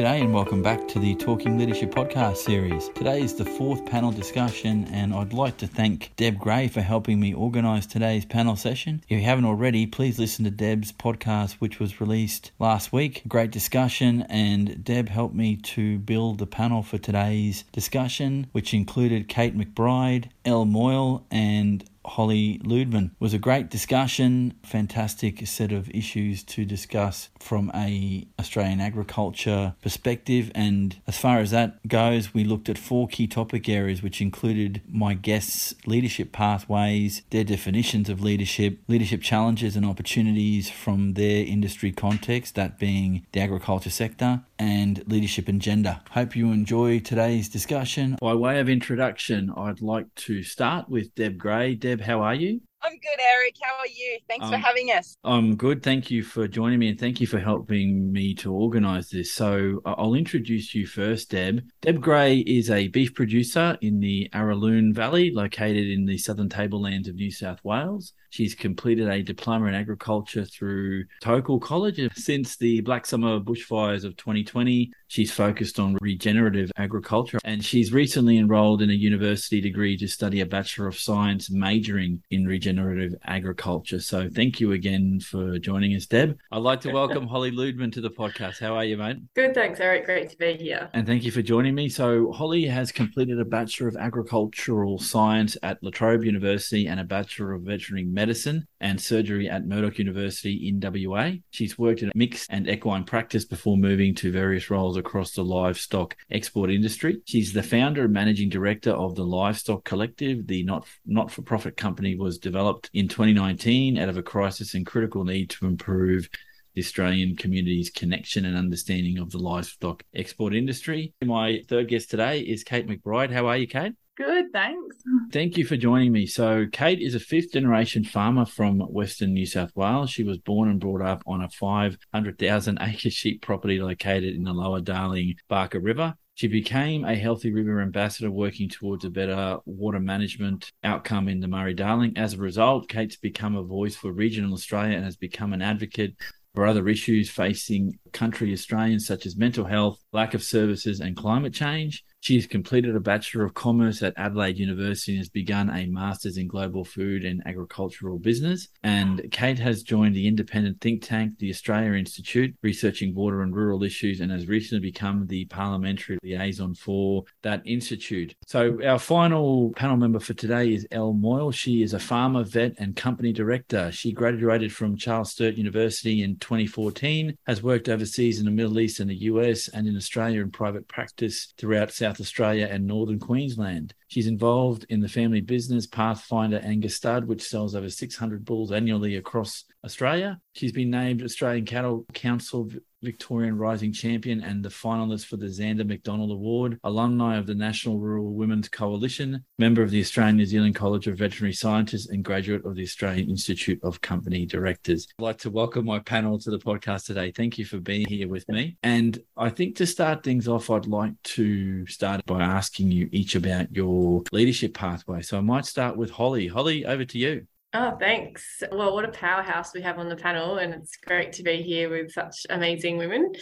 G'day and welcome back to the Talking Leadership podcast series. Today is the fourth panel discussion, and I'd like to thank Deb Gray for helping me organise today's panel session. If you haven't already, please listen to Deb's podcast, which was released last week. Great discussion, and Deb helped me to build the panel for today's discussion, which included Kate McBride, Elle Moyle, and Holly Ludeman. It was a great discussion, fantastic set of issues to discuss from a Australian agriculture perspective. And as far as that goes, we looked at four key topic areas, which included my guests' leadership pathways, their definitions of leadership, leadership challenges and opportunities from their industry context, that being the agriculture sector, and leadership and gender. Hope you enjoy today's discussion. By way of introduction, I'd like to start with Deb Gray. Deb, how are you? I'm good, Eric. How are you? Thanks um, for having us. I'm good. Thank you for joining me and thank you for helping me to organise this. So, I'll introduce you first, Deb. Deb Gray is a beef producer in the Araluen Valley, located in the southern tablelands of New South Wales. She's completed a diploma in agriculture through Tocal College. Since the Black Summer bushfires of 2020, she's focused on regenerative agriculture and she's recently enrolled in a university degree to study a Bachelor of Science majoring in regenerative agriculture. So thank you again for joining us, Deb. I'd like to welcome Holly Ludeman to the podcast. How are you, mate? Good, thanks, Eric. Great to be here. And thank you for joining me. So Holly has completed a Bachelor of Agricultural Science at La Trobe University and a Bachelor of Veterinary medicine and surgery at Murdoch University in WA. She's worked in a mixed and equine practice before moving to various roles across the livestock export industry. She's the founder and managing director of the Livestock Collective. The not not for profit company was developed in 2019 out of a crisis and critical need to improve the Australian community's connection and understanding of the livestock export industry. My third guest today is Kate McBride. How are you, Kate? Good, thanks. Thank you for joining me. So, Kate is a fifth generation farmer from Western New South Wales. She was born and brought up on a 500,000 acre sheep property located in the lower Darling Baaka River. She became a Healthy River ambassador working towards a better water management outcome in the Murray Darling. As a result, Kate's become a voice for regional Australia and has become an advocate for other issues facing country Australians, such as mental health, lack of services, and climate change. She has completed a Bachelor of Commerce at Adelaide University and has begun a Master's in Global Food and Agricultural Business. And Kate has joined the independent think tank, the Australia Institute, researching water and rural issues, and has recently become the parliamentary liaison for that institute. So, our final panel member for today is Elle Moyle. She is a farmer, vet, and company director. She graduated from Charles Sturt University in 2014, has worked overseas in the Middle East and the US, and in Australia in private practice throughout South South Australia and northern Queensland. She's involved in the family business Pathfinder Angus Stud, which sells over 600 bulls annually across Australia. She's been named Australian Cattle Council Victorian Rising Champion and the finalist for the Zanda McDonald Award, alumni of the National Rural Women's Coalition, member of the Australian New Zealand College of Veterinary Scientists, and graduate of the Australian Institute of Company Directors. I'd like to welcome my panel to the podcast today. Thank you for being here with me. And I think to start things off, I'd like to start by asking you each about your leadership pathway. So I might start with Holly. Holly, over to you. Oh, thanks. Well, what a powerhouse we have on the panel, and it's great to be here with such amazing women.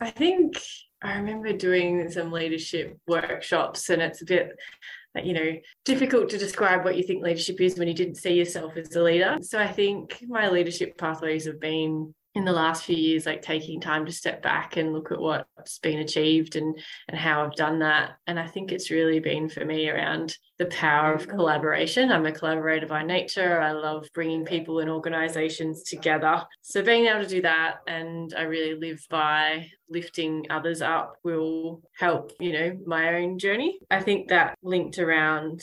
I think I remember doing some leadership workshops, and it's a bit you know difficult to describe what you think leadership is when you didn't see yourself as a leader so i think my leadership pathways have been in the last few years like taking time to step back and look at what's been achieved and and how I've done that. And I think it's really been for me around the power of collaboration. I'm a collaborator by nature. I love bringing people and organizations together. So being able to do that and I really live by lifting others up will help you know my own journey. I think that linked around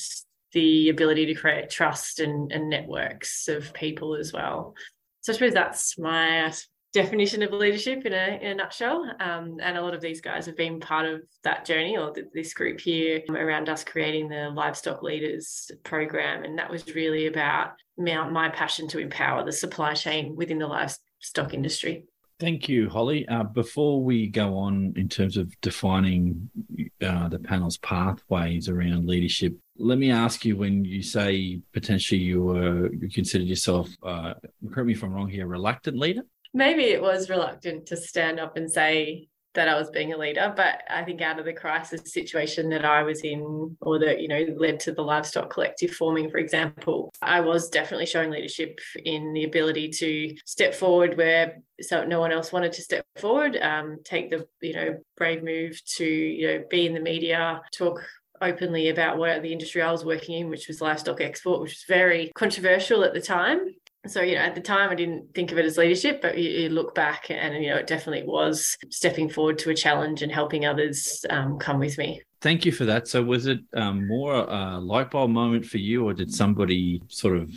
the ability to create trust and, and networks of people as well so I suppose that's my definition of leadership in a, in a nutshell. Um, and a lot of these guys have been part of that journey or th- this group here around us creating the livestock leaders program. And that was really about my, my passion to empower the supply chain within the livestock industry. Thank you, Holly. Uh, before we go on in terms of defining uh, the panel's pathways around leadership, let me ask you: when you say potentially you were you considered yourself, uh, correct me if I'm wrong here, reluctant leader? Maybe it was reluctant to stand up and say that I was being a leader. But I think out of the crisis situation that I was in, or that, you know, led to the livestock collective forming, for example, I was definitely showing leadership in the ability to step forward where so no one else wanted to step forward, um, take the, you know, brave move to, you know, be in the media, talk openly about what the industry I was working in, which was livestock export, which was very controversial at the time so you know at the time i didn't think of it as leadership but you, you, look back and you know it definitely was stepping forward to a challenge and helping others um, come with me. Thank you for that. So was it um, more a light bulb moment for you or did somebody sort of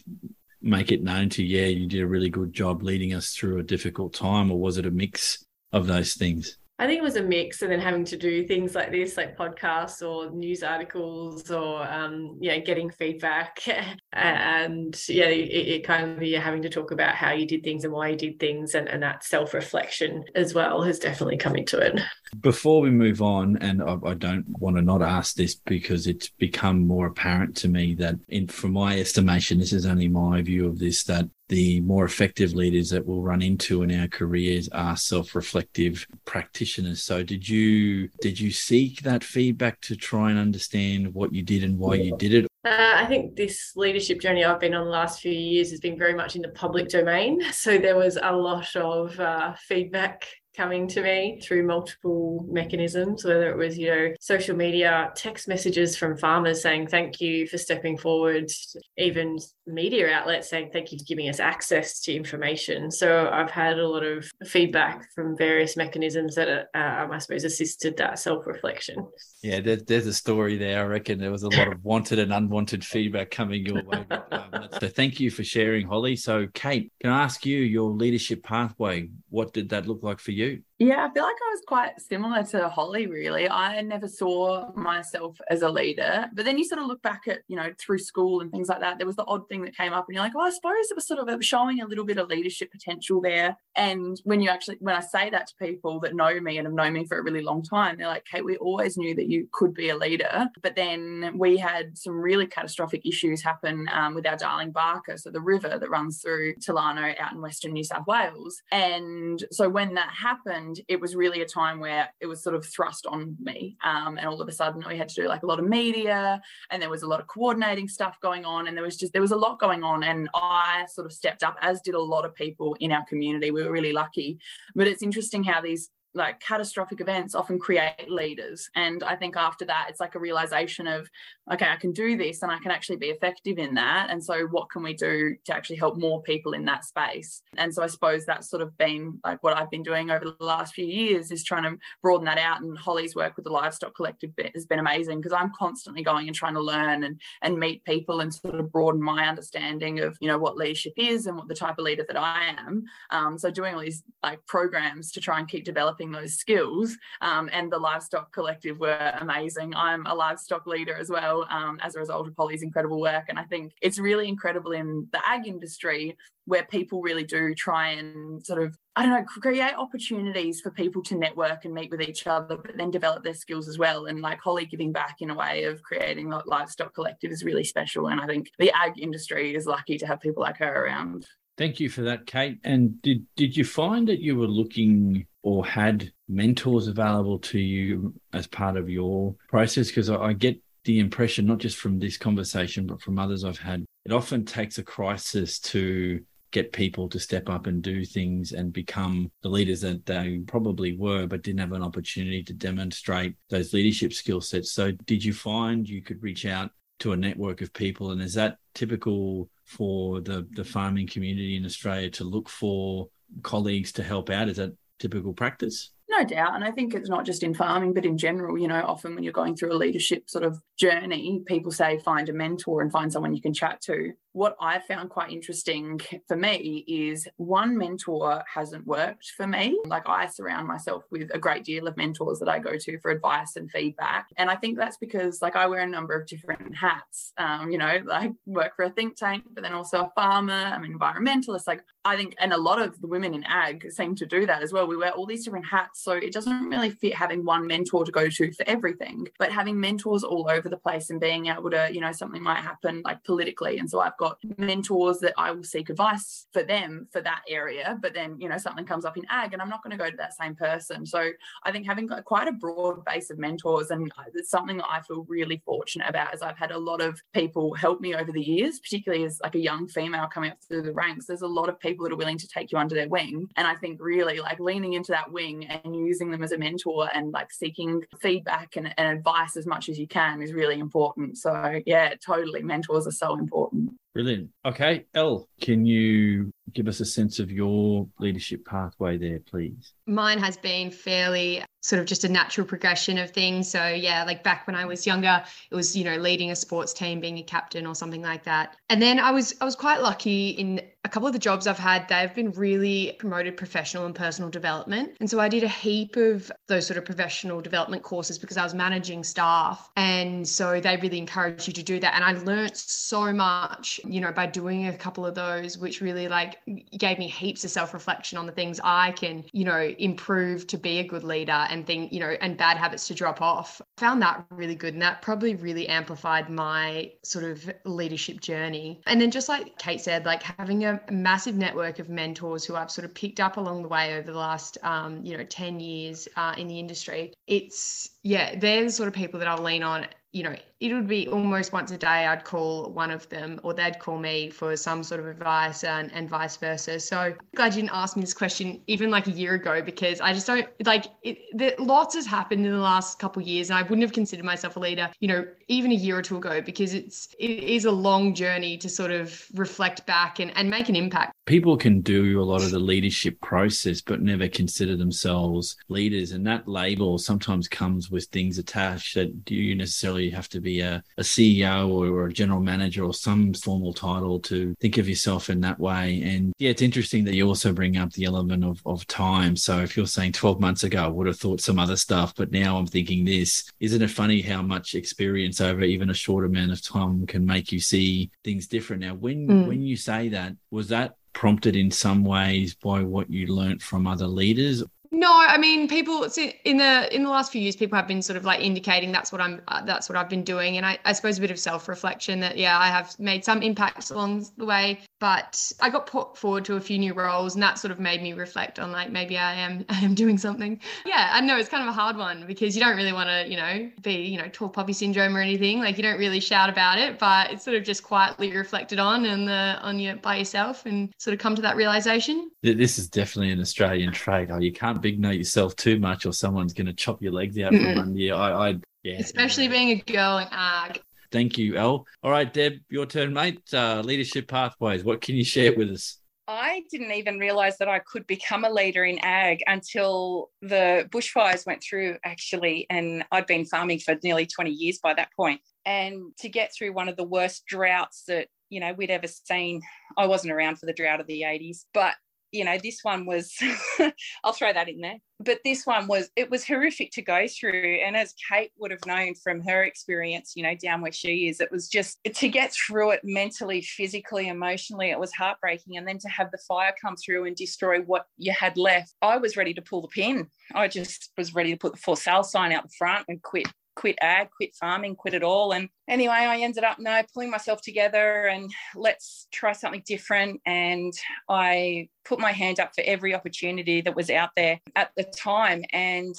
make it known to yeah you did a really good job leading us through a difficult time or was it a mix of those things I think it was a mix, and then having to do things like this, like podcasts or news articles, or um, yeah, getting feedback, and yeah, it, it, kind of you're having to talk about how you did things and why you did things, and, and that self reflection as well has definitely come into it. Before we move on, and I, I, don't want to not ask this because it's become more apparent to me that, in from my estimation, this is only my view of this, that the more effective leaders that we'll run into in our careers are self-reflective practitioners. So did you did you seek that feedback to try and understand what you did and why you did it? Uh, I think this leadership journey I've been on the last few years has been very much in the public domain. So there was a lot of uh, feedback coming to me through multiple mechanisms, whether it was, you know, social media, text messages from farmers saying thank you for stepping forward, even media outlets saying thank you for giving us access to information. So I've had a lot of feedback from various mechanisms that, uh, I suppose, assisted that self reflection. Yeah, there, there's a story there. I reckon there was a lot of wanted and unwanted feedback coming your way. Um, so thank you for sharing, Holly. So, Kate, can I ask you your leadership pathway? What did that look like for you? Yeah, I feel like I was quite similar to Holly, really. I never saw myself as a leader. But then you sort of look back at, you know, through school and things like that, there was the odd thing that came up, and you're like, oh, I suppose it was sort of showing a little bit of leadership potential there. And when you actually, when I say that to people that know me and have known me for a really long time, they're like, Kate, we always knew that you could be a leader. But then we had some really catastrophic issues happen um, with our darling Baaka, so the river that runs through Tolarno out in Western New South Wales. And so when that happened, it was really a time where it was sort of thrust on me. Um, and all of a sudden, we had to do like a lot of media, and there was a lot of coordinating stuff going on, and there was just there was a lot going on. And I sort of stepped up, as did a lot of people in our community. We were really lucky. But it's interesting how these like catastrophic events often create leaders. And i think after that it's like a realization of okay i can do this and i can actually be effective in that. And so what can we do to actually help more people in that space? And so i suppose that's sort of been like what i've been doing over the last few years is trying to broaden that out. And holly's work with the livestock collective has been amazing because i'm constantly going and trying to learn and and meet people and sort of broaden my understanding of you know what leadership is and what the type of leader that i am. Um, so doing all these like programs to try and keep developing developing those skills. Um, and the livestock collective were amazing. I'm a livestock leader as well um, as a result of Holly's incredible work. And I think it's really incredible in the ag industry where people really do try and sort of I don't know, create opportunities for people to network and meet with each other, but then develop their skills as well. And like Holly giving back in a way of creating a livestock collective is really special. And I think the ag industry is lucky to have people like her around. Thank you for that, Kate. And did did you find that you were looking or had mentors available to you as part of your process? Because I, I get the impression, not just from this conversation, but from others I've had, it often takes a crisis to get people to step up and do things and become the leaders that they probably were, but didn't have an opportunity to demonstrate those leadership skill sets. So, did you find you could reach out to a network of people? And is that typical for the, the farming community in Australia to look for colleagues to help out? Is that typical practice? No doubt. And I think it's not just in farming, but in general, you know, often when you're going through a leadership sort of journey, people say find a mentor and find someone you can chat to what I found quite interesting for me is one mentor hasn't worked for me. Like I surround myself with a great deal of mentors that I go to for advice and feedback. And I think that's because like I wear a number of different hats. Um, you know, I work for a think tank, but then also a farmer, I'm an environmentalist. Like I think, and a lot of the women in ag seem to do that as well. We wear all these different hats. So it doesn't really fit having one mentor to go to for everything, but having mentors all over the place and being able to, you know, something might happen like politically. And so I've got got mentors that I will seek advice for them for that area. But then, you know, something comes up in ag and I'm not going to go to that same person. So I think having got quite a broad base of mentors and uh, it's something that I feel really fortunate about is I've had a lot of people help me over the years, particularly as like a young female coming up through the ranks. There's a lot of people that are willing to take you under their wing. And I think really like leaning into that wing and using them as a mentor and like seeking feedback and, and advice as much as you can is really important. So yeah, totally. Mentors are so important. Brilliant. Okay, Elle, can you give us a sense of your leadership pathway there, please? Mine has been fairly sort of just a natural progression of things. So yeah, like back when I was younger, it was, you know, leading a sports team, being a captain or something like that. And then I was I was quite lucky in a couple of the jobs I've had, they've been really promoted professional and personal development. And so I did a heap of those sort of professional development courses because I was managing staff. And so they really encouraged you to do that. And I learned so much, you know, by doing a couple of those, which really like gave me heaps of self-reflection on the things I can, you know, improve to be a good leader and think, you know, and bad habits to drop off. I found that really good. And that probably really amplified my sort of leadership journey. And then just like Kate said, like having a massive network of mentors who I've sort of picked up along the way over the last, um, you know, 10 years uh, in the industry. It's, yeah, they're the sort of people that I'll lean on you know, it would be almost once a day I'd call one of them or they'd call me for some sort of advice and, and vice versa. So glad you didn't ask me this question even like a year ago because I just don't like it, the, lots has happened in the last couple of years and I wouldn't have considered myself a leader, you know, even a year or two ago because it's it is a long journey to sort of reflect back and, and make an impact. People can do a lot of the leadership process but never consider themselves leaders and that label sometimes comes with things attached that do you necessarily have to be a, a CEO or, or, a general manager or some formal title to think of yourself in that way. And yeah, it's interesting that you also bring up the element of, of time. So if you're saying 12 months ago, I would have thought some other stuff, but now I'm thinking this. Isn't it funny how much experience over even a short amount of time can make you see things different? Now, when mm. when you say that, was that prompted in some ways by what you learnt from other leaders no, I mean, people in the in the last few years, people have been sort of like indicating that's what I'm uh, that's what I've been doing, and I, I suppose a bit of self reflection that yeah, I have made some impacts along the way, but I got put forward to a few new roles, and that sort of made me reflect on like maybe I am I am doing something. Yeah, I know it's kind of a hard one because you don't really want to you know be you know tall poppy syndrome or anything. Like you don't really shout about it, but it's sort of just quietly reflected on and the on your by yourself and sort of come to that realization. This is definitely an Australian trait. Oh, you can't big note yourself too much, or someone's going to chop your legs out from under you. I, I yeah, especially being a girl in ag. Thank you, Elle. All right, Deb, your turn, mate. Uh, leadership pathways. What can you share with us? I didn't even realize that I could become a leader in ag until the bushfires went through, actually. And I'd been farming for nearly 20 years by that point. And to get through one of the worst droughts that you know we'd ever seen i wasn't around for the drought of the 80s but you know this one was i'll throw that in there but this one was it was horrific to go through. And as kate would have known from her experience you know down where she is it was just to get through it mentally physically emotionally it was heartbreaking. And then to have the fire come through and destroy what you had left i was ready to pull the pin. I just was ready to put the for sale sign out the front and quit quit ag, quit farming, quit it all. And anyway, I ended up no pulling myself together and let's try something different. And I put my hand up for every opportunity that was out there at the time. And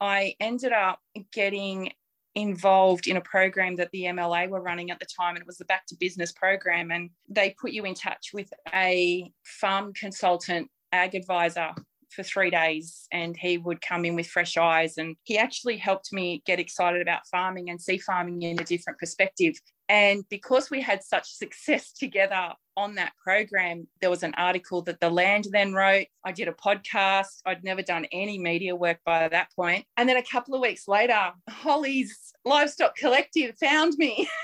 I ended up getting involved in a program that the MLA were running at the time, and it was the Back to Business program. And they put you in touch with a farm consultant, ag advisor for three days and he would come in with fresh eyes. And he actually helped me get excited about farming and see farming in a different perspective. And because we had such success together on that program, there was an article that the land then wrote. I did a podcast. I'd never done any media work by that point. And then a couple of weeks later, Holly's Livestock Collective found me.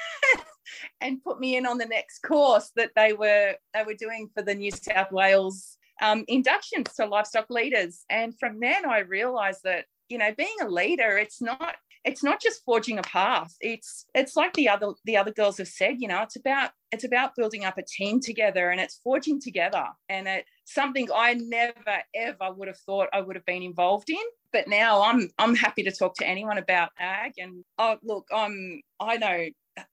and put me in on the next course that they were they were doing for the New South Wales um, inductions to livestock leaders. And from then I realized that, you know, being a leader, it's not it's not just forging a path. It's it's like the other the other girls have said you know it's about it's about building up a team together and it's forging together. And it's something i never ever would have thought i would have been involved in. But now i'm i'm happy to talk to anyone about ag. And oh look i'm i know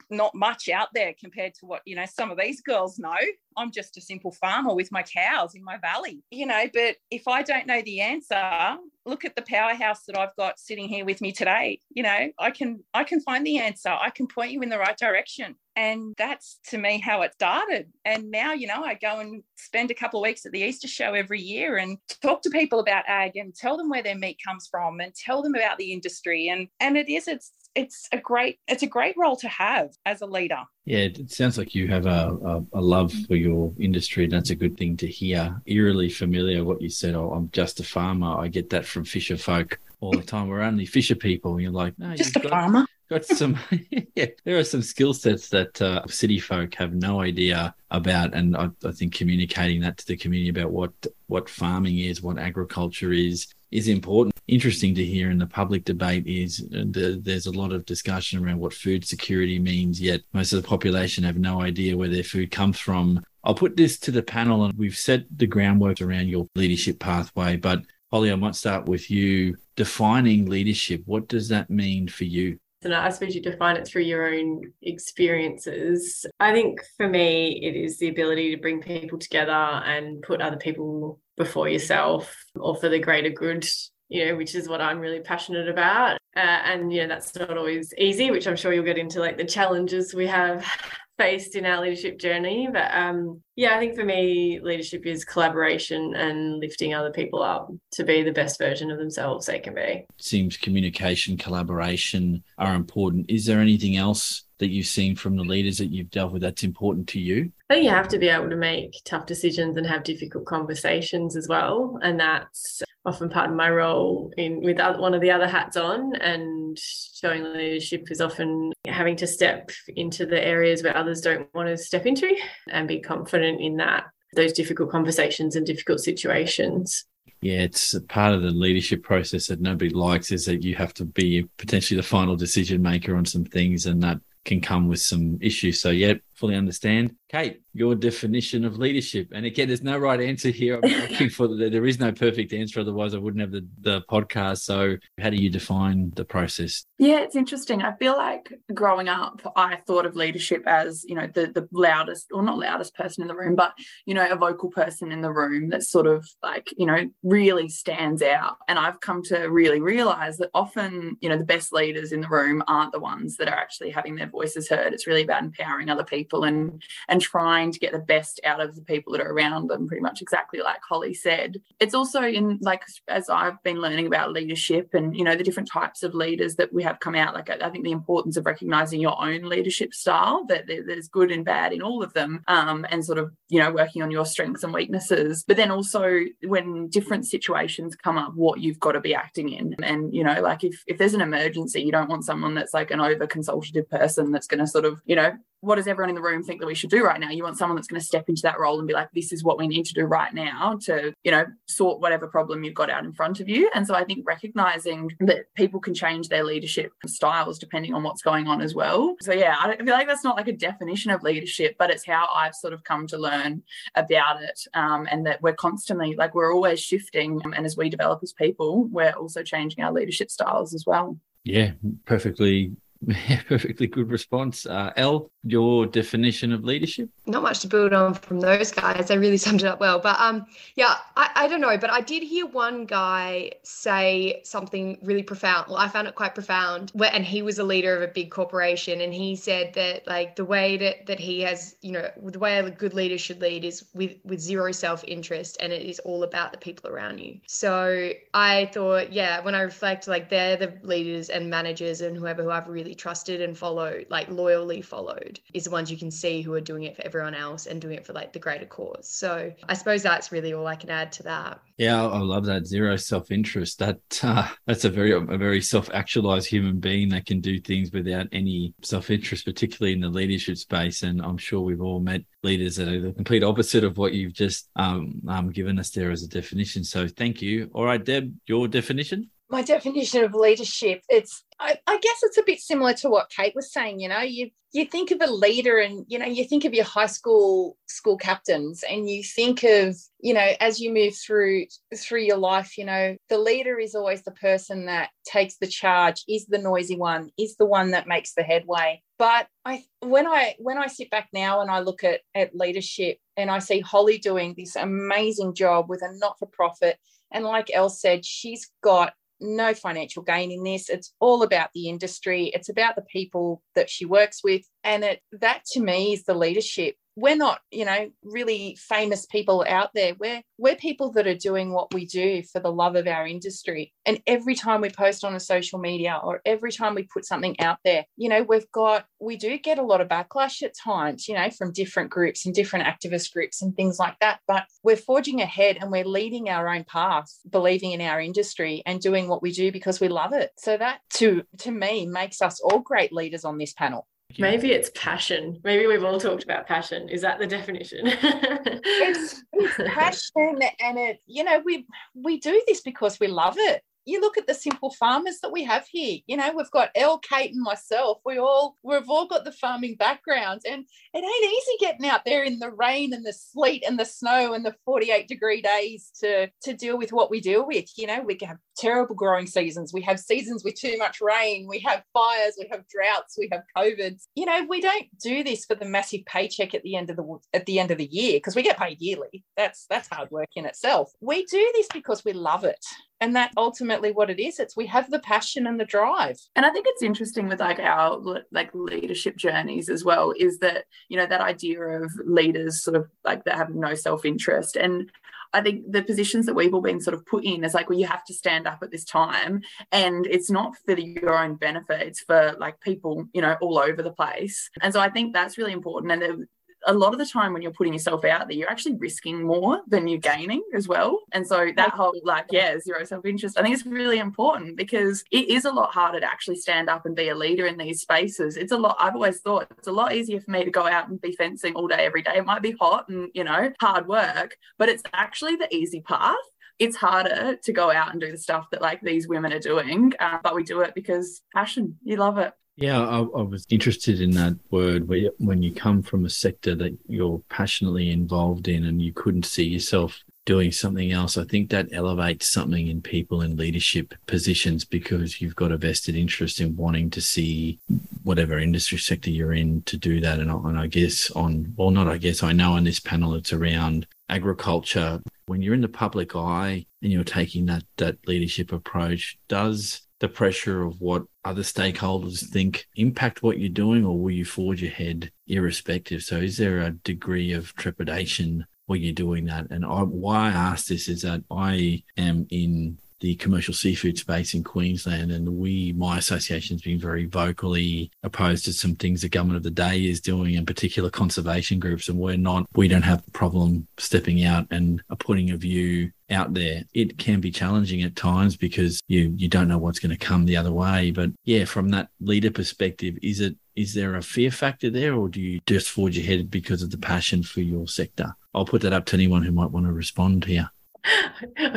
not much out there compared to what you know some of these girls know. I'm just a simple farmer with my cows in my valley you know but if i don't know the answer look at the powerhouse that i've got sitting here with me today you know i can i can find the answer. I can point you in the right direction. And that's to me how it started. And now you know i go and spend a couple of weeks at the easter show every year and talk to people about ag and tell them where their meat comes from and tell them about the industry. And and it is it's it's a great it's a great role to have as a leader. Yeah, it sounds like you have a, a, a love for your industry, and that's a good thing to hear. Eerily familiar what you said. Oh, I'm just a farmer. I get that from fisher folk all the time. We're only fisher people. And you're like, no, just a got, farmer. Got some. yeah, there are some skill sets that uh, city folk have no idea about, and I, I think communicating that to the community about what what farming is, what agriculture is, is important. Interesting to hear in the public debate is uh, the, there's a lot of discussion around what food security means, yet most of the population have no idea where their food comes from. I'll put this to the panel, and we've set the groundwork around your leadership pathway. But Holly, I might start with you defining leadership. What does that mean for you? And I suppose you define it through your own experiences. I think for me, it is the ability to bring people together and put other people before yourself or for the greater good you know, which is what I'm really passionate about. Uh, and, you know, that's not always easy, which I'm sure you'll get into like the challenges we have faced in our leadership journey. But um, yeah, I think for me, leadership is collaboration and lifting other people up to be the best version of themselves they can be. Seems communication, collaboration are important. Is there anything else that you've seen from the leaders that you've dealt with that's important to you? I think you have to be able to make tough decisions and have difficult conversations as well. And that's often part of my role in with one of the other hats on and showing leadership is often having to step into the areas where others don't want to step into and be confident in that those difficult conversations and difficult situations yeah, it's part of the leadership process that nobody likes is that you have to be potentially the final decision maker on some things, and that can come with some issues. So, yeah, fully understand. Kate, your definition of leadership. And again, there's no right answer here. I'm looking for the, there is no perfect answer. Otherwise, I wouldn't have the, the podcast. So, how do you define the process? Yeah, it's interesting. I feel like growing up, I thought of leadership as, you know, the, the loudest, or not loudest person in the room, but, you know, a vocal person in the room that sort of like, you know, really stands out. And I've come to really realize that often, you know, the best leaders in the room aren't the ones that are actually having their voices heard. It's really about empowering other people and and trying to get the best out of the people that are around them pretty much exactly like holly said. It's also in like as i've been learning about leadership and you know the different types of leaders that we have come out like i, think the importance of recognizing your own leadership style that there's good and bad in all of them um, and sort of you know working on your strengths and weaknesses. But then also when different situations come up what you've got to be acting in. And you know like if, if there's an emergency you don't want someone that's like an over consultative person that's going to sort of you know what does everyone in the room think that we should do right now? You want someone that's going to step into that role and be like, this is what we need to do right now to, you know, sort whatever problem you've got out in front of you. And so I think recognizing that people can change their leadership styles depending on what's going on as well. So yeah, I feel like that's not like a definition of leadership, but it's how I've sort of come to learn about it. Um, and that we're constantly like we're always shifting. And as we develop as people, we're also changing our leadership styles as well. Yeah, perfectly yeah, perfectly good response. Uh, Elle, your definition of leadership? Not much to build on from those guys. They really summed it up well. But um, yeah, I, I don't know. But I did hear one guy say something really profound. Well, I found it quite profound. And he was a leader of a big corporation. And he said that like the way that, that he has, you know, the way a good leader should lead is with, with zero self-interest. And it is all about the people around you. So I thought, yeah, when I reflect, like they're the leaders and managers and whoever who I've really trusted and followed, like loyally followed, is the ones you can see who are doing it for everyone else and doing it for like the greater cause. So I suppose that's really all I can add to that. Yeah, I love that zero self interest. That uh, that's a very a very self actualized human being that can do things without any self interest, particularly in the leadership space. And I'm sure we've all met leaders that are the complete opposite of what you've just um, um, given us there as a definition. So thank you. All right, Deb, your definition. My definition of leadership it's I, I, guess it's a bit similar to what kate was saying you know you you think of a leader and you know you think of your high school school captains and you think of you know as you move through through your life you know the leader is always the person that takes the charge is the noisy one is the one that makes the headway. But i when i when i sit back now and i look at at leadership and i see holly doing this amazing job with a not-for-profit and like Elle said, she's got no financial gain in this. It's all about the industry. It's about the people that she works with. And it, that to me is the leadership we're not you know really famous people out there. We're we're people that are doing what we do for the love of our industry. And every time we post on a social media or every time we put something out there you know we've got we do get a lot of backlash at times you know from different groups and different activist groups and things like that. But we're forging ahead and we're leading our own path believing in our industry and doing what we do because we love it. So that to to me makes us all great leaders on this panel Maybe it's passion. Maybe we've all talked about passion. Is that the definition? it's, it's passion, and it. You know, we we do this because we love it you look at the simple farmers that we have here. You know, we've got Elle, Kate, and myself. We all we've all got the farming backgrounds, and it ain't easy getting out there in the rain and the sleet and the snow and the 48 degree days to to deal with what we deal with. You know, we have terrible growing seasons. We have seasons with too much rain. We have fires. We have droughts. We have COVID. You know, we don't do this for the massive paycheck at the end of the at the end of the year because we get paid yearly. That's that's hard work in itself. We do this because we love it and that ultimately what it is it's we have the passion and the drive and i think it's interesting with like our like leadership journeys as well is that you know that idea of leaders sort of like that have no self-interest and I think the positions that we've all been sort of put in is like, well, you have to stand up at this time. And it's not for your own benefit, it's for like people, you know, all over the place. And so I think that's really important. And a lot of the time when you're putting yourself out there, you're actually risking more than you're gaining as well. And so that whole like, yeah, zero self-interest, I think it's really important because it is a lot harder to actually stand up and be a leader in these spaces. It's a lot, I've always thought it's a lot easier for me to go out and be fencing all day, every day. It might be hot and, you know, hard work, but it's actually the easy path it's harder to go out and do the stuff that like these women are doing, uh, but we do it because passion. You love it. Yeah, I, I, was interested in that word when you come from a sector that you're passionately involved in and you couldn't see yourself doing something else. I think that elevates something in people in leadership positions because you've got a vested interest in wanting to see whatever industry sector you're in to do that. And, and I guess on, well, not I guess, I know on this panel it's around agriculture. When you're in the public eye and you're taking that that leadership approach, does the pressure of what other stakeholders think impact what you're doing, or will you forge ahead irrespective? So, is there a degree of trepidation when you're doing that? And I, why I ask this is that I am in the commercial seafood space in Queensland, and we, my association, has been very vocally opposed to some things the government of the day is doing, in particular conservation groups, and we're not, we don't have a problem stepping out and putting a view out there. It can be challenging at times because you you don't know what's going to come the other way. But yeah, from that leader perspective, is it is there a fear factor there, or do you just forge ahead because of the passion for your sector? I'll put that up to anyone who might want to respond here.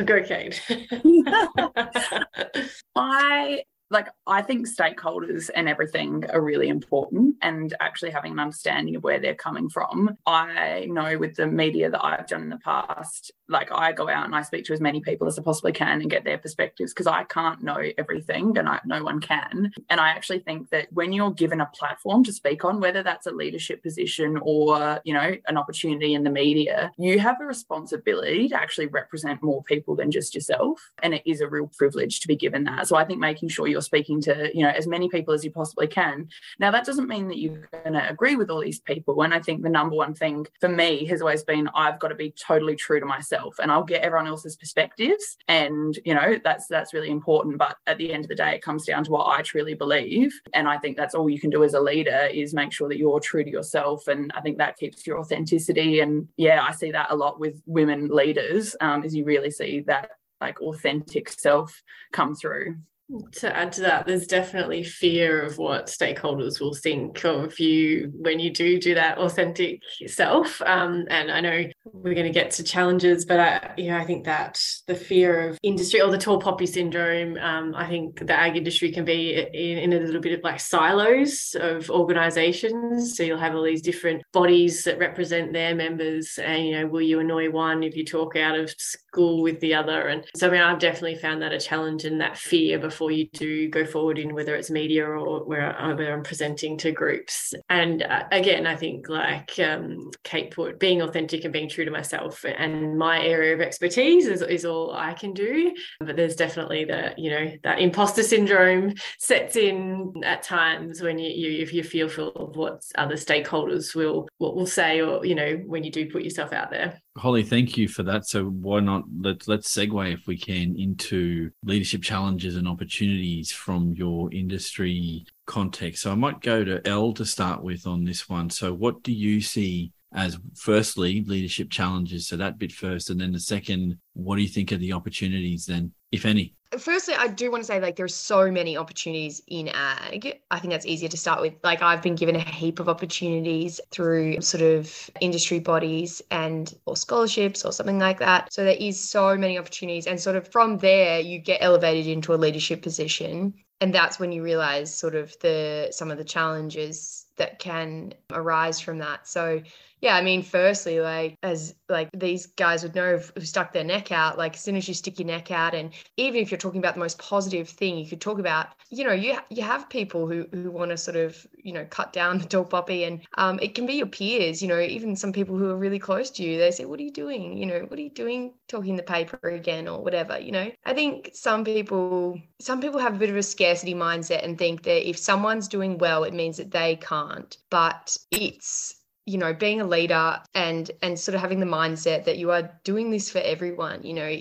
Go, Kate. I like I think stakeholders and everything are really important and actually having an understanding of where they're coming from. I know with the media that I've done in the past, like I go out and I speak to as many people as I possibly can and get their perspectives because I can't know everything and I, no one can. And I actually think that when you're given a platform to speak on, whether that's a leadership position or, you know, an opportunity in the media, you have a responsibility to actually represent more people than just yourself. And it is a real privilege to be given that. So I think making sure you're you're speaking to you know as many people as you possibly can. Now that doesn't mean that you're going to agree with all these people. And i think the number one thing for me has always been i've got to be totally true to myself and i'll get everyone else's perspectives. And you know that's that's really important. But at the end of the day it comes down to what i truly believe. And i think that's all you can do as a leader is make sure that you're true to yourself. And i think that keeps your authenticity. And yeah i see that a lot with women leaders um, is you really see that like authentic self come through To add to that, there's definitely fear of what stakeholders will think of you when you do do that authentic self. Um, and I know we're going to get to challenges, but I, you know, I think that the fear of industry or the tall poppy syndrome, um, I think the ag industry can be in, in, a little bit of like silos of organisations. So you'll have all these different bodies that represent their members, and you know, will you annoy one if you talk out of school with the other? And so, I mean, I've definitely found that a challenge and that fear before before you do go forward in whether it's media or where, uh, where I'm presenting to groups. And uh, again, I think like um, Kate put, being authentic and being true to myself and my area of expertise is, is all I can do. But there's definitely the, you know, that imposter syndrome sets in at times when you, you if you feel full of what other stakeholders will what will say or, you know, when you do put yourself out there. Holly, thank you for that. So why not let's let's segue if we can into leadership challenges and opportunities from your industry context. So I might go to Elle to start with on this one. So what do you see as firstly leadership challenges? So that bit first, and then the second, what do you think are the opportunities then, if any? firstly, I do want to say like there are so many opportunities in ag. I think that's easier to start with. Like I've been given a heap of opportunities through sort of industry bodies and or scholarships or something like that. So there is so many opportunities and sort of from there you get elevated into a leadership position and that's when you realize sort of the some of the challenges that can arise from that. So yeah, I mean, firstly, like as like these guys would know who stuck their neck out, like as soon as you stick your neck out, and even if you're talking about the most positive thing you could talk about, you know, you you have people who who want to sort of you know cut down the tall poppy, and um, it can be your peers, you know, even some people who are really close to you. They say, "What are you doing? You know, what are you doing talking the paper again, or whatever?" You know, I think some people some people have a bit of a scarcity mindset and think that if someone's doing well, it means that they can't, but it's you know being a leader and and sort of having the mindset that you are doing this for everyone you know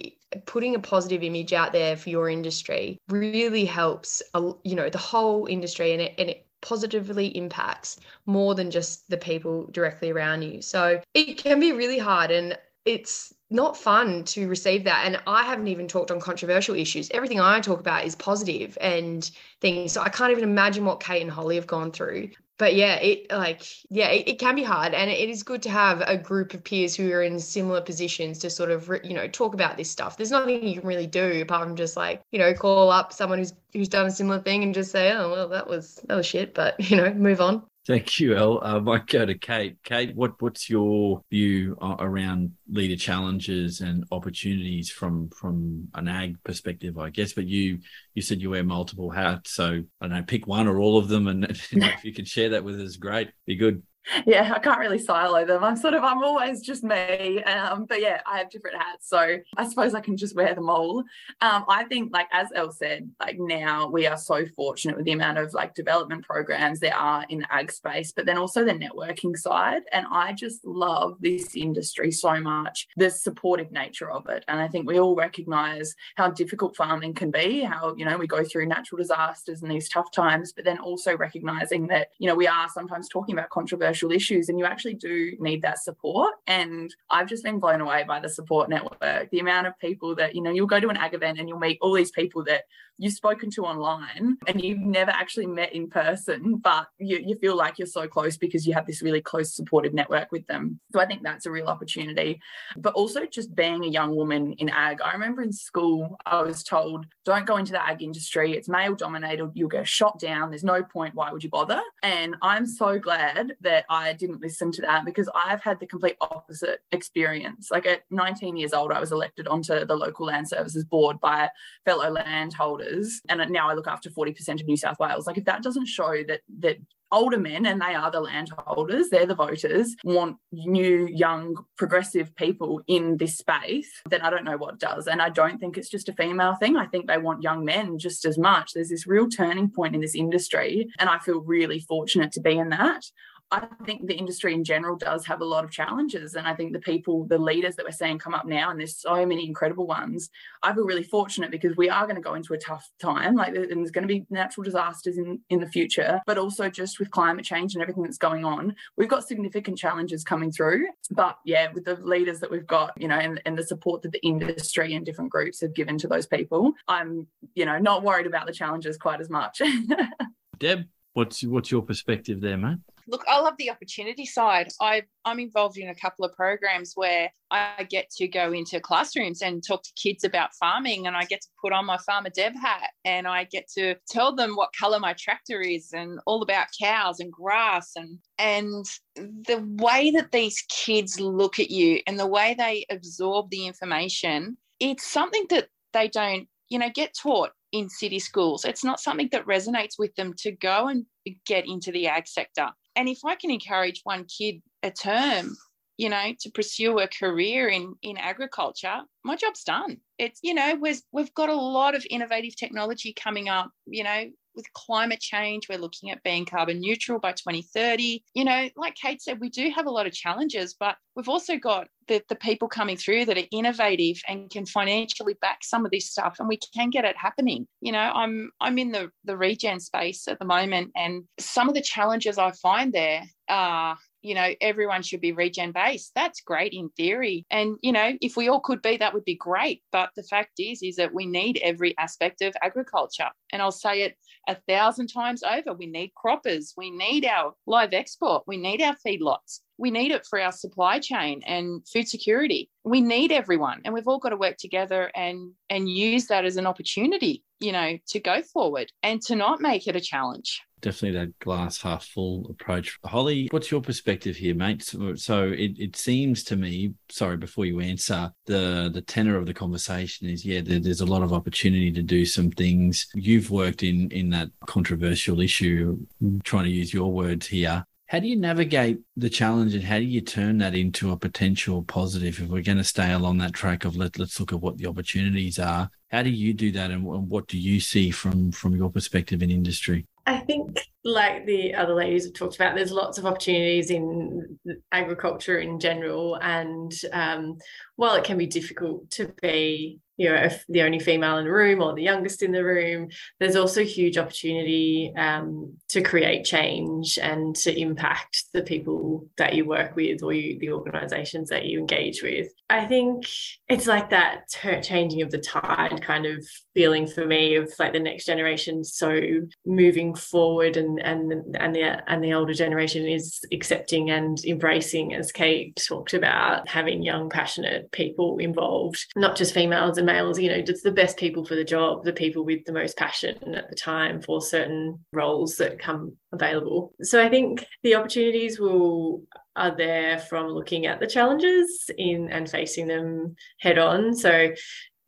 putting a positive image out there for your industry really helps you know the whole industry and it, and it positively impacts more than just the people directly around you so it can be really hard and it's not fun to receive that. And I haven't even talked on controversial issues. Everything I talk about is positive and things. So I can't even imagine what Kate and Holly have gone through but yeah, it like yeah, it, it, can be hard, and it is good to have a group of peers who are in similar positions to sort of you know talk about this stuff. There's nothing you can really do apart from just like you know call up someone who's who's done a similar thing and just say, oh well, that was that was shit, but you know move on. Thank you. Uh, I might go to Kate. Kate, what what's your view uh, around leader challenges and opportunities from from an ag perspective? I guess, but you you said you wear multiple hats, so I don't know, pick one or all of them, and if you could share that with us, great. Be good yeah, I can't really silo them. I'm sort of, I'm always just me. Um, but yeah, I have different hats. So I suppose I can just wear them all. Um, I think, like, as Elle said, like now we are so fortunate with the amount of like development programs there are in the ag space, but then also the networking side. And I just love this industry so much, the supportive nature of it. And I think we all recognize how difficult farming can be, how, you know, we go through natural disasters and these tough times, but then also recognizing that, you know, we are sometimes talking about controversial social issues and you actually do need that support and i've just been blown away by the support network the amount of people that you know you'll go to an ag event and you'll meet all these people that you've spoken to online and you've never actually met in person, but you, you feel like you're so close because you have this really close supportive network with them. So I think that's a real opportunity. But also just being a young woman in ag. I remember in school, I was told, don't go into the ag industry. It's male dominated. You'll get shot down. There's no point. Why would you bother? And I'm so glad that I didn't listen to that because I've had the complete opposite experience. Like at 19 years old, I was elected onto the local land services board by fellow landholders and now I look after 40% of New South Wales. Like if that doesn't show that that older men, and they are the landholders, they're the voters, want new, young, progressive people in this space, then I don't know what does. And I don't think it's just a female thing. I think they want young men just as much. There's this real turning point in this industry, and I feel really fortunate to be in that. I think the industry in general does have a lot of challenges. And I think the people, the leaders that we're seeing come up now, and there's so many incredible ones, I feel really fortunate because we are going to go into a tough time. Like, and there's going to be natural disasters in, in the future, but also just with climate change and everything that's going on, we've got significant challenges coming through. But yeah, with the leaders that we've got, you know, and, and the support that the industry and different groups have given to those people, I'm, you know, not worried about the challenges quite as much. Deb, what's what's your perspective there, mate? Look, I love the opportunity side. I, I'm involved in a couple of programs where I get to go into classrooms and talk to kids about farming, and I get to put on my Farmer Deb hat and I get to tell them what color my tractor is and all about cows and grass and and the way that these kids look at you and the way they absorb the information, it's something that they don't, you know, get taught in city schools. It's not something that resonates with them to go and get into the ag sector. And if I can encourage one kid a term, you know, to pursue a career in in agriculture, my job's done. It's you know, we've we've got a lot of innovative technology coming up. You know, with climate change, we're looking at being carbon neutral by 2030. You know, like Kate said, we do have a lot of challenges, but we've also got the, the people coming through that are innovative and can financially back some of this stuff and we can get it happening. You know, I'm I'm in the, the regen space at the moment and some of the challenges I find there are you know everyone should be regen based that's great in theory. And you know if we all could be that would be great. But the fact is is that we need every aspect of agriculture. And i'll say it a thousand times over. We need croppers. We need our live export. We need our feedlots. We need it for our supply chain and food security. We need everyone. And we've all got to work together and and use that as an opportunity you know to go forward and to not make it a challenge definitely that glass half full approach. Holly, what's your perspective here, mate? So, so it, it seems to me, sorry, before you answer, the the tenor of the conversation is yeah, there, there's a lot of opportunity to do some things. You've worked in in that controversial issue, trying to use your words here. How do you navigate the challenge and how do you turn that into a potential positive if we're going to stay along that track of let, let's look at what the opportunities are? How do you do that and what do you see from from your perspective in industry? I think, like the other ladies have talked about, there's lots of opportunities in agriculture in general. And um, while it can be difficult to be you know the only female in the room or the youngest in the room there's also huge opportunity um, to create change and to impact the people that you work with or you, the organizations that you engage with i think it's like that changing of the tide kind of feeling for me of like the next generation so moving forward and and and the and the older generation is accepting and embracing as kate talked about having young passionate people involved not just females and males, you know, just the best people for the job, the people with the most passion at the time for certain roles that come available. So I think the opportunities will are there from looking at the challenges in and facing them head on. So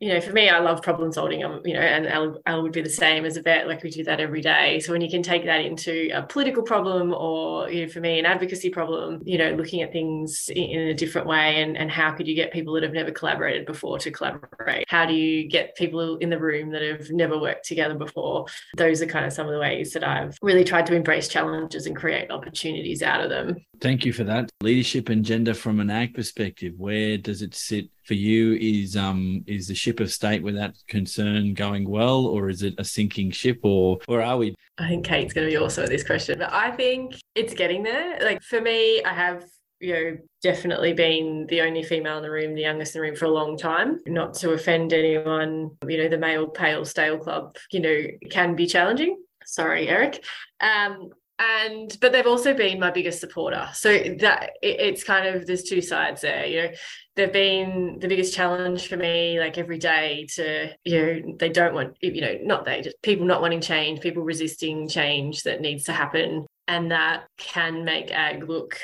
you know, for me, I love problem solving. Um, you know, and Al, Al would be the same as a vet. Like we do that every day. So when you can take that into a political problem, or you know, for me, an advocacy problem, you know, looking at things in, in a different way, and and how could you get people that have never collaborated before to collaborate? How do you get people in the room that have never worked together before? Those are kind of some of the ways that I've really tried to embrace challenges and create opportunities out of them. Thank you for that. Leadership and gender from an ag perspective. Where does it sit for you? Is um is the ship of state with that concern going well or is it a sinking ship or or are we? I think kate's going to be also at this question but i think it's getting there. Like for me i have you know definitely been the only female in the room the youngest in the room for a long time. Not to offend anyone you know the male pale stale club you know can be challenging. Sorry eric. Um and but they've also been my biggest supporter. So that it, it's kind of there's two sides there you know. They've been the biggest challenge for me like every day to you know they don't want you know not they just people not wanting change people resisting change that needs to happen. And that can make ag look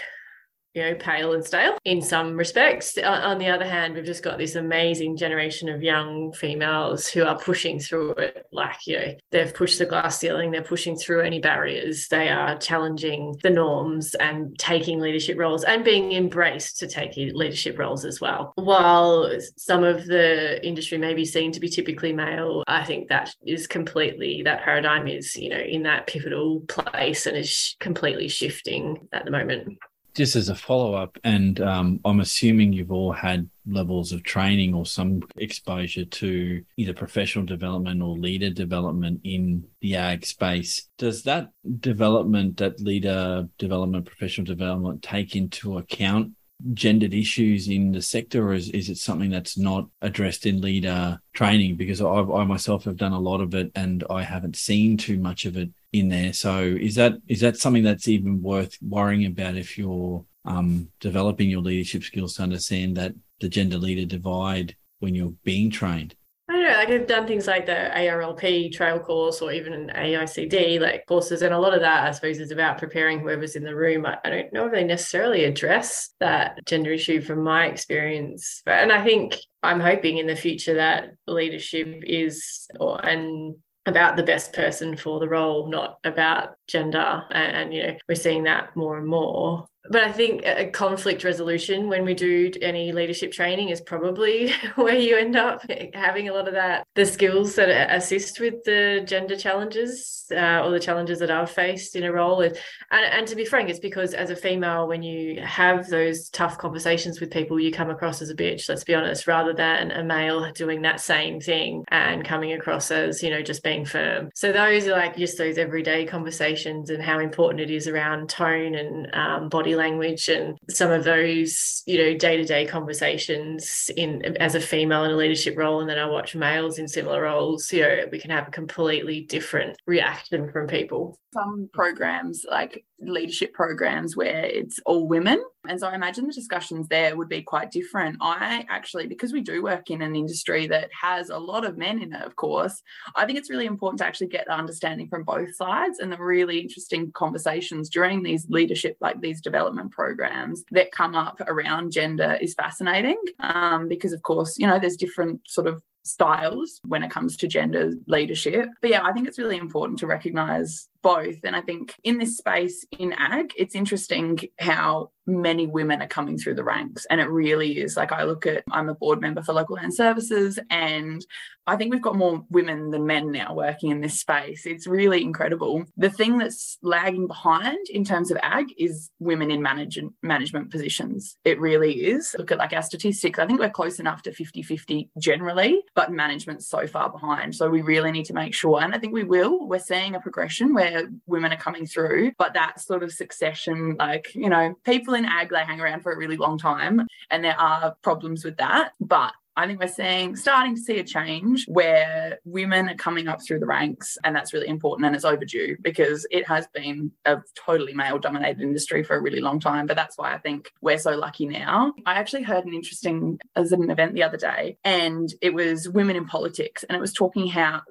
you know, pale and stale in some respects. Uh, on the other hand, we've just got this amazing generation of young females who are pushing through it. Like, you know, they've pushed the glass ceiling, they're pushing through any barriers, they are challenging the norms and taking leadership roles and being embraced to take leadership roles as well. While some of the industry may be seen to be typically male, I think that is completely, that paradigm is, you know, in that pivotal place and is completely shifting at the moment just as a follow up, and um, I'm assuming you've all had levels of training or some exposure to either professional development or leader development in the ag space. Does that development, that leader development, professional development, take into account gendered issues in the sector, or is, is it something that's not addressed in leader training? Because I, I myself have done a lot of it and I haven't seen too much of it in there. So is that is that something that's even worth worrying about if you're um, developing your leadership skills to understand that the gender leader divide when you're being trained? I don't know, like I've done things like the ARLP trail course or even an AICD like courses, and a lot of that I suppose is about preparing whoever's in the room. I, I don't know if they necessarily address that gender issue from my experience, but, and I think I'm hoping in the future that leadership is or and about the best person for the role, not about gender. And, and, you know, we're seeing that more and more but I think a conflict resolution when we do any leadership training is probably where you end up having a lot of that the skills that assist with the gender challenges uh, or the challenges that I've faced in a role. And, and, and to be frank, it's because as a female, when you have those tough conversations with people, you come across as a bitch. Let's be honest, rather than a male doing that same thing and coming across as you know just being firm. So those are like just those everyday conversations and how important it is around tone and um, body language and some of those, you know, day to day conversations in as a female in a leadership role. And then I watch males in similar roles, you know, we can have a completely different reaction from people. Some programs like leadership programs where it's all women. And so I imagine the discussions there would be quite different. I actually, because we do work in an industry that has a lot of men in it, of course, I think it's really important to actually get the understanding from both sides and the really interesting conversations during these leadership, like these development programs that come up around gender is fascinating. Um, because, of course, you know, there's different sort of styles when it comes to gender leadership. But yeah, I think it's really important to recognize both. And I think in this space in ag, it's interesting how many women are coming through the ranks. And it really is like I look at, I'm a board member for Local Land Services, and I think we've got more women than men now working in this space. It's really incredible. The thing that's lagging behind in terms of ag is women in manage- management positions. It really is. Look at like our statistics. I think we're close enough to 50 50 generally, but management's so far behind. So we really need to make sure. And I think we will. We're seeing a progression where where women are coming through, but that sort of succession, like, you know, people in ag, they hang around for a really long time and there are problems with that. But I think we're seeing starting to see a change where women are coming up through the ranks, and that's really important and it's overdue because it has been a totally male dominated industry for a really long time. But that's why I think we're so lucky now. I actually heard an interesting as an event the other day, and it was women in politics, and it was talking how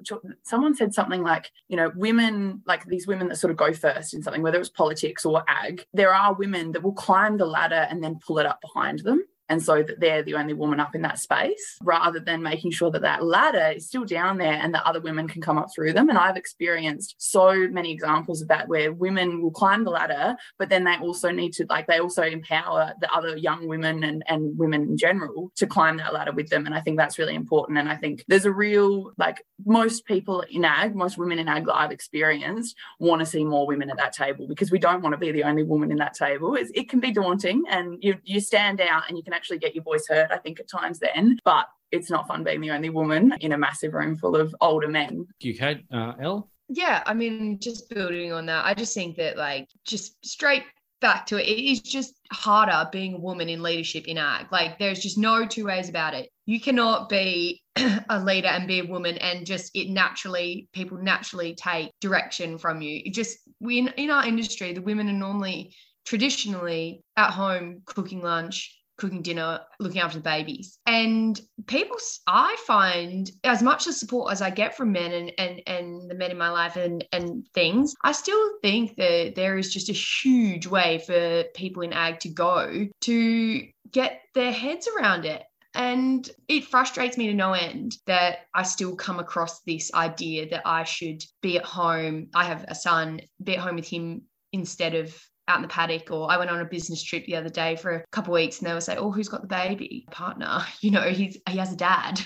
someone said something like, you know, women like these women that sort of go first in something, whether it's politics or ag, there are women that will climb the ladder and then pull it up behind them and so that they're the only woman up in that space rather than making sure that that ladder is still down there and that other women can come up through them. And i've experienced so many examples of that where women will climb the ladder but then they also need to like they also empower the other young women and, and women in general to climb that ladder with them. And i think that's really important. And i think there's a real like most people in ag most women in ag that i've experienced want to see more women at that table because we don't want to be the only woman in that table. It's, it can be daunting and you you stand out and you can actually get your voice heard, I think, at times then. But it's not fun being the only woman in a massive room full of older men. You, Kate. Uh, Elle? Yeah, I mean, just building on that, I just think that, like, just straight back to it, it is just harder being a woman in leadership in ag. Like, there's just no two ways about it. You cannot be a leader and be a woman and just it naturally, people naturally take direction from you. It just, we in, in our industry, the women are normally traditionally at home cooking lunch, cooking dinner, looking after the babies. And people, I find as much as support as I get from men and, and, and the men in my life and, and things, I still think that there is just a huge way for people in ag to go to get their heads around it. And it frustrates me to no end that I still come across this idea that I should be at home. I have a son, be at home with him instead of out in the paddock or I went on a business trip the other day for a couple weeks and they were saying, oh, who's got the baby? Partner, you know, he's he has a dad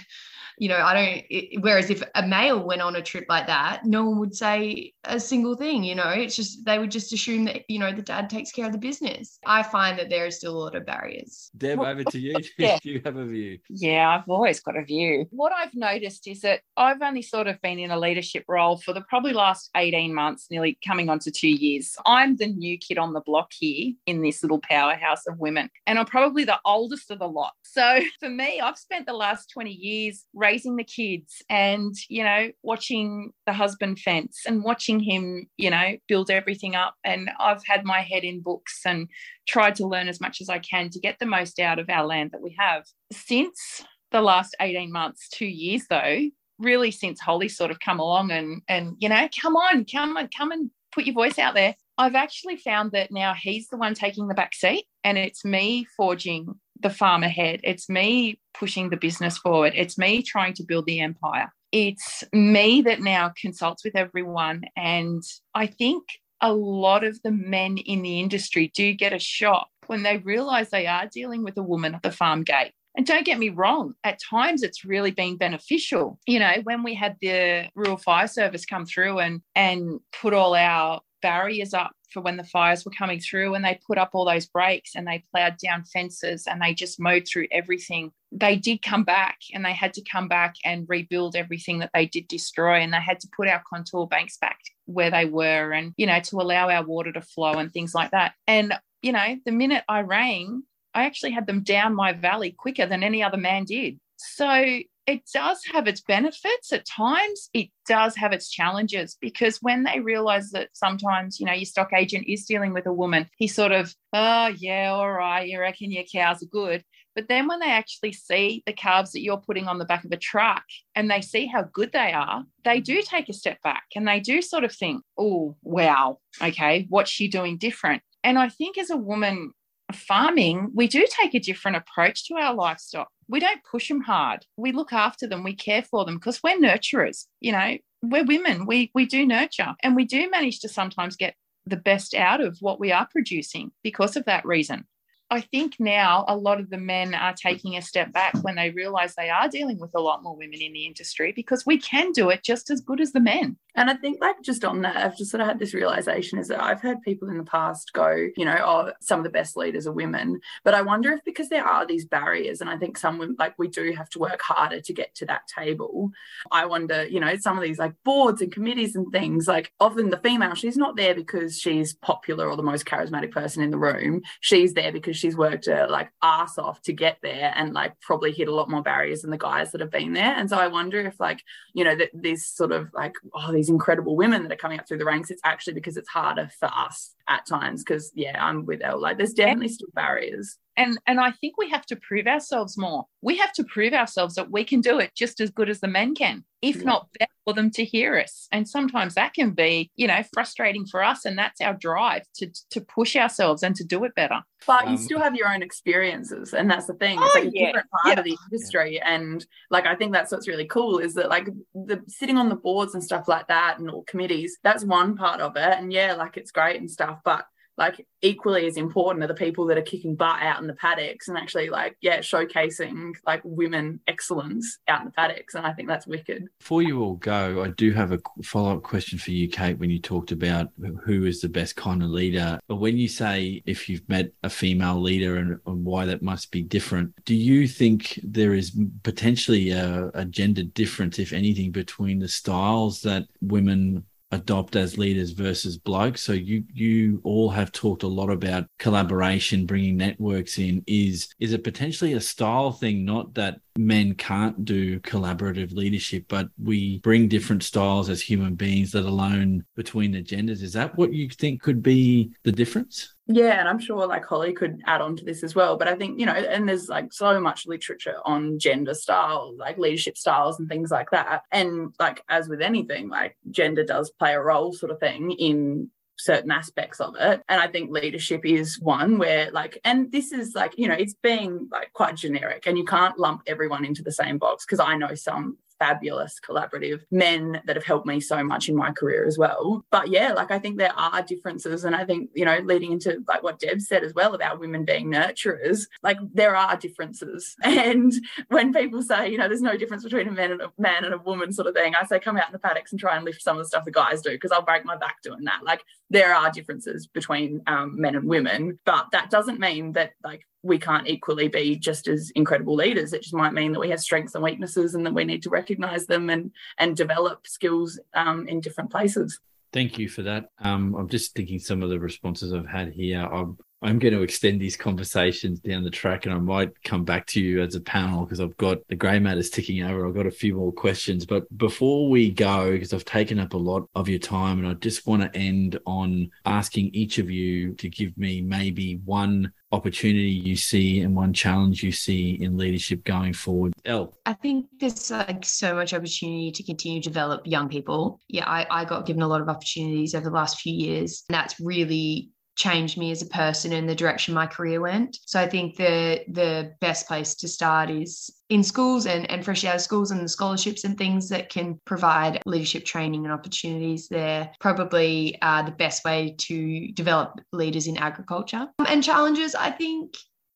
you know, I don't. It, whereas if a male went on a trip like that, no one would say a single thing. You know, it's just they would just assume that you know the dad takes care of the business. I find that there is still a lot of barriers. Deb, over to you. yeah. Do you have a view? Yeah, I've always got a view. What I've noticed is that I've only sort of been in a leadership role for the probably last 18 months, nearly coming on to two years. I'm the new kid on the block here in this little powerhouse of women, and I'm probably the oldest of the lot. So for me, I've spent the last 20 years raising the kids and, you know, watching the husband fence and watching him, you know, build everything up. And I've had my head in books and tried to learn as much as I can to get the most out of our land that we have. Since the last 18 months, two years though, really since Holly sort of come along and and you know, come on, come on, come and put your voice out there. I've actually found that now he's the one taking the back seat and it's me forging the farm ahead. It's me pushing the business forward. It's me trying to build the empire. It's me that now consults with everyone. And I think a lot of the men in the industry do get a shock when they realize they are dealing with a woman at the farm gate. And don't get me wrong, at times it's really been beneficial. You know, when we had the rural fire service come through and and put all our barriers up for when the fires were coming through and they put up all those breaks and they plowed down fences and they just mowed through everything. They did come back and they had to come back and rebuild everything that they did destroy and they had to put our contour banks back where they were and, you know, to allow our water to flow and things like that. And, you know, the minute I rang, I actually had them down my valley quicker than any other man did. So it does have its benefits at times. It does have its challenges because when they realize that sometimes you know your stock agent is dealing with a woman he sort of oh yeah all right you reckon your cows are good. But then when they actually see the calves that you're putting on the back of a truck and they see how good they are they do take a step back and they do sort of think oh wow okay what's she doing different? And i think as a woman farming, we do take a different approach to our livestock. We don't push them hard. We look after them, we care for them because we're nurturers. You know, we're women. We we do nurture and we do manage to sometimes get the best out of what we are producing because of that reason. I think now a lot of the men are taking a step back when they realize they are dealing with a lot more women in the industry because we can do it just as good as the men. And I think, like, just on that, I've just sort of had this realization is that I've heard people in the past go, you know, oh, some of the best leaders are women. But I wonder if because there are these barriers, and I think some women, like, we do have to work harder to get to that table. I wonder, you know, some of these like boards and committees and things, like, often the female, she's not there because she's popular or the most charismatic person in the room. She's there because she's worked her like ass off to get there and like probably hit a lot more barriers than the guys that have been there. And so I wonder if, like, you know, that these sort of like, oh, these incredible women that are coming up through the ranks, it's actually because it's harder for us at times. Because yeah, I'm with Elle. Like there's definitely still barriers. And and I think we have to prove ourselves more. We have to prove ourselves that we can do it just as good as the men can, if yeah. not better for them to hear us. And sometimes that can be, you know, frustrating for us. And that's our drive to to push ourselves and to do it better. But um, you still have your own experiences, and that's the thing. It's oh, like a yeah. different part yeah. of the industry. And like I think that's what's really cool is that like the sitting on the boards and stuff like that and all committees, that's one part of it. And yeah, like it's great and stuff. But like equally as important are the people that are kicking butt out in the paddocks and actually like yeah showcasing like women excellence out in the paddocks and i think that's wicked. Before you all go i do have a follow-up question for you kate when you talked about who is the best kind of leader. But when you say if you've met a female leader and, and why that must be different do you think there is potentially a, a gender difference if anything between the styles that women adopt as leaders versus blokes. So you you all have talked a lot about collaboration, bringing networks in. Is is it potentially a style thing? Not that men can't do collaborative leadership, but we bring different styles as human beings, let alone between the genders. Is that what you think could be the difference? Yeah, and I'm sure like Holly could add on to this as well. But I think, you know, and there's like so much literature on gender style like leadership styles and things like that. And like as with anything, like gender does play a role sort of thing in certain aspects of it. And I think leadership is one where, like, and this is like, you know, it's being like quite generic and you can't lump everyone into the same box because I know some fabulous collaborative men that have helped me so much in my career as well. But yeah, like I think there are differences. And I think, you know, leading into like what Deb said as well about women being nurturers, like there are differences. And when people say, you know, there's no difference between a man and a man and a woman sort of thing, I say come out in the paddocks and try and lift some of the stuff the guys do because I'll break my back doing that. Like there are differences between um, men and women, but that doesn't mean that like we can't equally be just as incredible leaders. It just might mean that we have strengths and weaknesses and that we need to recognize them and and develop skills um, in different places. Thank you for that. Um, I'm just thinking some of the responses I've had here. I'm, I'm going to extend these conversations down the track and I might come back to you as a panel because I've got the grey matters ticking over. I've got a few more questions. But before we go, because I've taken up a lot of your time and I just want to end on asking each of you to give me maybe one opportunity you see and one challenge you see in leadership going forward? Elle. I think there's like so much opportunity to continue to develop young people. Yeah, I, I got given a lot of opportunities over the last few years. And that's really changed me as a person and the direction my career went. So I think the the best place to start is in schools and, and fresh out of schools and the scholarships and things that can provide leadership training and opportunities there probably are the best way to develop leaders in agriculture. Um, and challenges, I think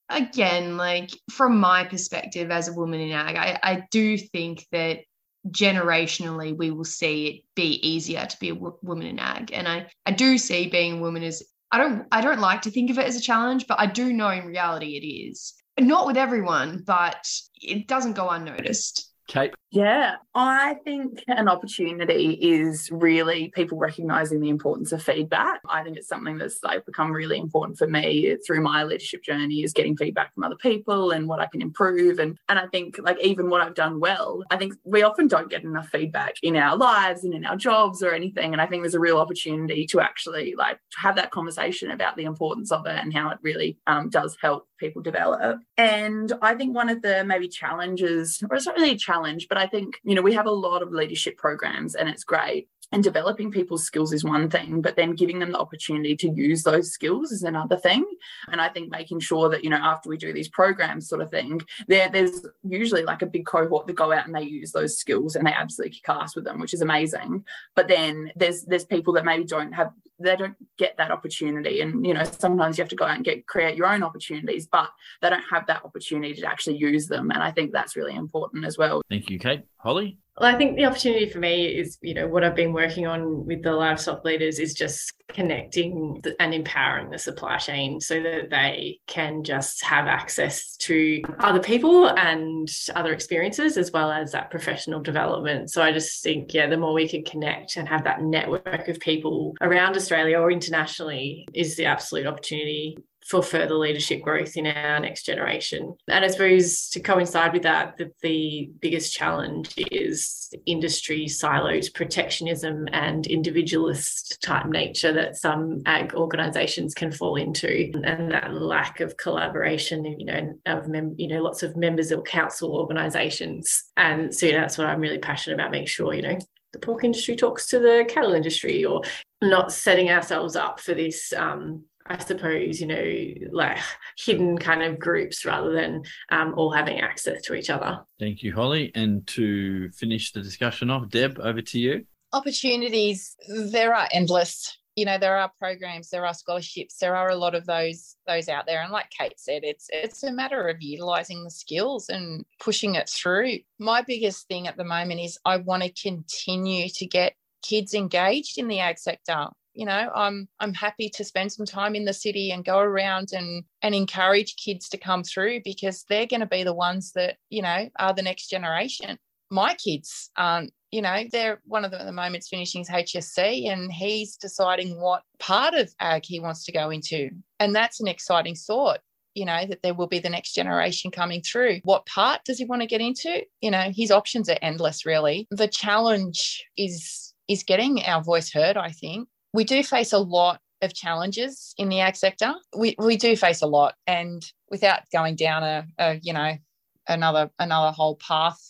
again, like from my perspective as a woman in ag, I, I do think that generationally we will see it be easier to be a w- woman in ag and I, I do see being a woman as I don't I don't like to think of it as a challenge, but I do know in reality it is. Not with everyone, but it doesn't go unnoticed. Kate? Yeah, I think an opportunity is really people recognizing the importance of feedback. I think it's something that's like become really important for me through my leadership journey is getting feedback from other people and what I can improve. And and I think like even what I've done well, I think we often don't get enough feedback in our lives and in our jobs or anything. And I think there's a real opportunity to actually like have that conversation about the importance of it and how it really um, does help people develop. And I think one of the maybe challenges, or it's not really a challenge, but I think, you know, we have a lot of leadership programs and it's great. And developing people's skills is one thing but then giving them the opportunity to use those skills is another thing. And i think making sure that you know after we do these programs sort of thing there there's usually like a big cohort that go out and they use those skills and they absolutely kick ass with them which is amazing. But then there's there's people that maybe don't have they don't get that opportunity. And you know sometimes you have to go out and get create your own opportunities but they don't have that opportunity to actually use them. And i think that's really important as well. Thank you kate. Holly well, I think the opportunity for me is, you know, what I've been working on with the livestock leaders is just connecting and empowering the supply chain so that they can just have access to other people and other experiences as well as that professional development. So I just think, yeah, the more we can connect and have that network of people around Australia or internationally is the absolute opportunity for further leadership growth in our next generation. And I suppose to coincide with that, that the biggest challenge is industry silos, protectionism, and individualist type nature that some ag organisations can fall into, and that lack of collaboration, you know, of mem- you know lots of members of council organisations. And so that's what I'm really passionate about. Make sure you know the pork industry talks to the cattle industry, or not setting ourselves up for this. Um, I suppose, you know, like hidden kind of groups rather than um, all having access to each other. Thank you, Holly. And to finish the discussion off, Deb, over to you. Opportunities, there are endless. You know, there are programs, there are scholarships, there are a lot of those those out there. And like Kate said, it's it's a matter of utilizing the skills and pushing it through. My biggest thing at the moment is I want to continue to get kids engaged in the ag sector you know i'm i'm happy to spend some time in the city and go around and and encourage kids to come through because they're going to be the ones that you know are the next generation. My kids aren't you know they're one of them at the moment's finishing his hsc and he's deciding what part of ag he wants to go into. And that's an exciting thought you know that there will be the next generation coming through. What part does he want to get into? You know his options are endless really. The challenge is is getting our voice heard i think we do face a lot of challenges in the ag sector. We we do face a lot, and without going down a, a you know another another whole path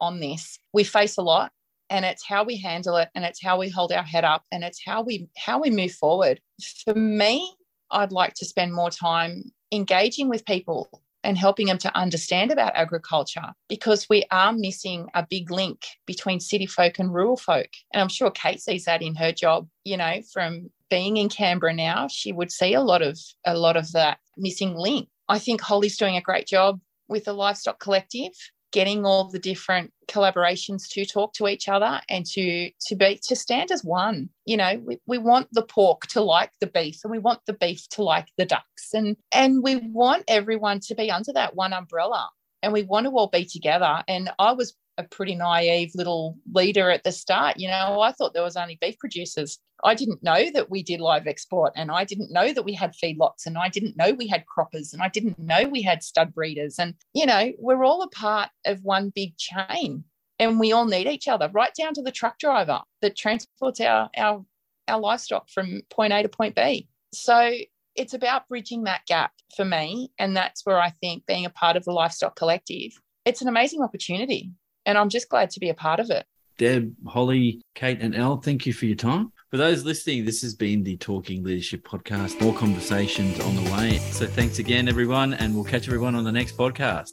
on this, we face a lot, and it's how we handle it, and it's how we hold our head up, and it's how we how we move forward. For me, I'd like to spend more time engaging with people and helping them to understand about agriculture because we are missing a big link between city folk and rural folk. And I'm sure Kate sees that in her job, you know, from being in Canberra now, she would see a lot of a lot of that missing link. I think Holly's doing a great job with the livestock collective getting all the different collaborations to talk to each other and to to be to stand as one you know we, we want the pork to like the beef and we want the beef to like the ducks and and we want everyone to be under that one umbrella and we want to all be together and i was a pretty naive little leader at the start. You know, I thought there was only beef producers. I didn't know that we did live export and I didn't know that we had feedlots and I didn't know we had croppers and I didn't know we had stud breeders. And, you know, we're all a part of one big chain and we all need each other, right down to the truck driver that transports our, our, our livestock from point A to point B. So it's about bridging that gap for me. And that's where I think being a part of the Livestock Collective, it's an amazing opportunity and I'm just glad to be a part of it. Deb, Holly, Kate, and Elle, thank you for your time. For those listening, this has been the Talking Leadership Podcast. More conversations on the way. So thanks again, everyone, and we'll catch everyone on the next podcast.